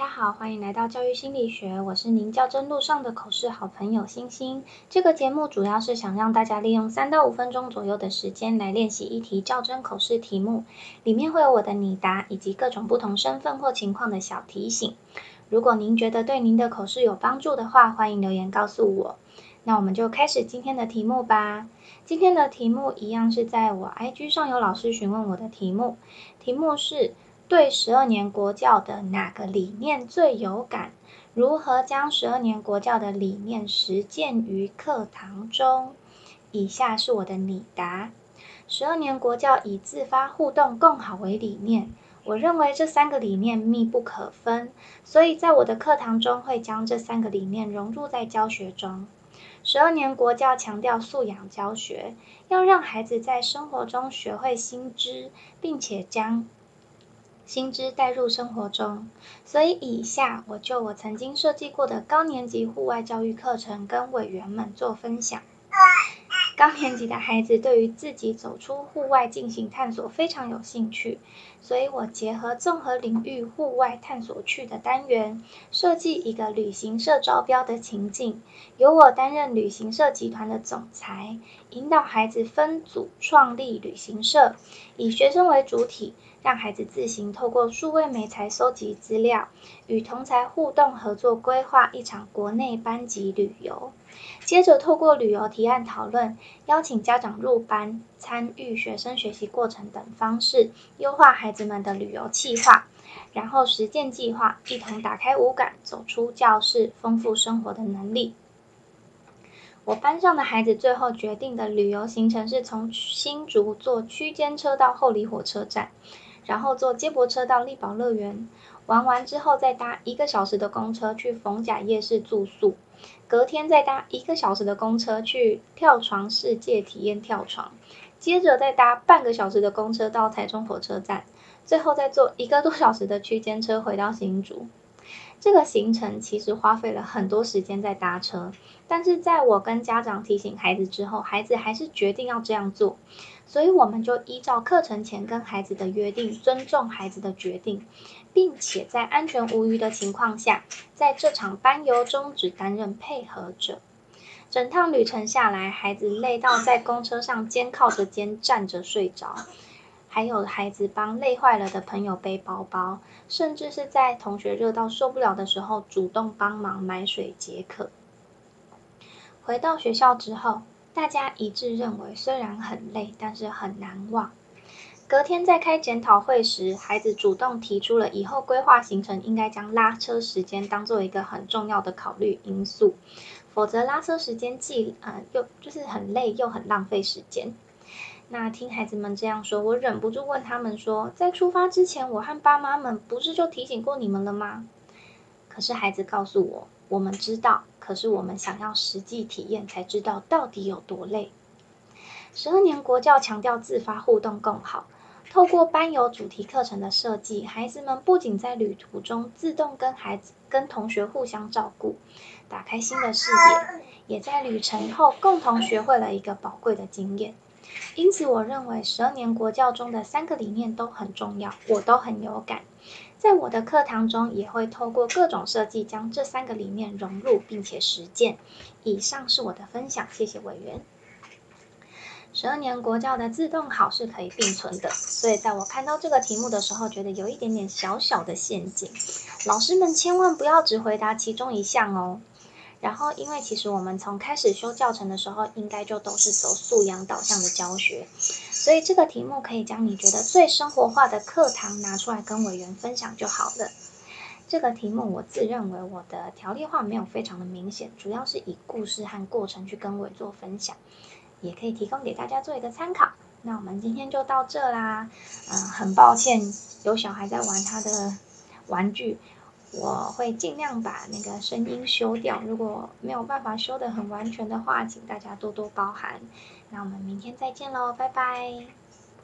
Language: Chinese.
大家好，欢迎来到教育心理学，我是您较真路上的口试好朋友星星。这个节目主要是想让大家利用三到五分钟左右的时间来练习一题较真口试题目，里面会有我的拟答以及各种不同身份或情况的小提醒。如果您觉得对您的口试有帮助的话，欢迎留言告诉我。那我们就开始今天的题目吧。今天的题目一样是在我 IG 上有老师询问我的题目，题目是。对十二年国教的哪个理念最有感？如何将十二年国教的理念实践于课堂中？以下是我的拟答：十二年国教以自发互动更好为理念，我认为这三个理念密不可分，所以在我的课堂中会将这三个理念融入在教学中。十二年国教强调素养教学，要让孩子在生活中学会新知，并且将。新知带入生活中，所以以下我就我曾经设计过的高年级户外教育课程跟委员们做分享。高年级的孩子对于自己走出户外进行探索非常有兴趣，所以我结合综合领域户外探索去的单元，设计一个旅行社招标的情境，由我担任旅行社集团的总裁，引导孩子分组创立旅行社，以学生为主体。让孩子自行透过数位媒材搜集资料，与同才互动合作，规划一场国内班级旅游。接着透过旅游提案讨论，邀请家长入班参与学生学习过程等方式，优化孩子们的旅游计划。然后实践计划，一同打开五感，走出教室，丰富生活的能力。我班上的孩子最后决定的旅游行程是从新竹坐区间车到后里火车站。然后坐接驳车到力宝乐园玩完之后，再搭一个小时的公车去逢甲夜市住宿，隔天再搭一个小时的公车去跳床世界体验跳床，接着再搭半个小时的公车到台中火车站，最后再坐一个多小时的区间车回到新竹。这个行程其实花费了很多时间在搭车，但是在我跟家长提醒孩子之后，孩子还是决定要这样做。所以我们就依照课程前跟孩子的约定，尊重孩子的决定，并且在安全无虞的情况下，在这场班游中只担任配合者。整趟旅程下来，孩子累到在公车上肩靠着肩站着睡着，还有孩子帮累坏了的朋友背包包，甚至是在同学热到受不了的时候，主动帮忙买水解渴。回到学校之后。大家一致认为，虽然很累，但是很难忘。隔天在开检讨会时，孩子主动提出了以后规划行程应该将拉车时间当做一个很重要的考虑因素，否则拉车时间既呃又就是很累又很浪费时间。那听孩子们这样说，我忍不住问他们说，在出发之前，我和爸妈们不是就提醒过你们了吗？可是孩子告诉我，我们知道。可是我们想要实际体验，才知道到底有多累。十二年国教强调自发互动更好，透过班游主题课程的设计，孩子们不仅在旅途中自动跟孩子、跟同学互相照顾，打开新的视野，也在旅程后共同学会了一个宝贵的经验。因此，我认为十二年国教中的三个理念都很重要，我都很有感。在我的课堂中，也会透过各种设计，将这三个理念融入并且实践。以上是我的分享，谢谢委员。十二年国教的自动好是可以并存的，所以在我看到这个题目的时候，觉得有一点点小小的陷阱。老师们千万不要只回答其中一项哦。然后，因为其实我们从开始修教程的时候，应该就都是走素养导向的教学，所以这个题目可以将你觉得最生活化的课堂拿出来跟委员分享就好了。这个题目我自认为我的条例化没有非常的明显，主要是以故事和过程去跟委做分享，也可以提供给大家做一个参考。那我们今天就到这啦，嗯，很抱歉有小孩在玩他的玩具。我会尽量把那个声音修掉，如果没有办法修得很完全的话，请大家多多包涵。那我们明天再见喽，拜拜。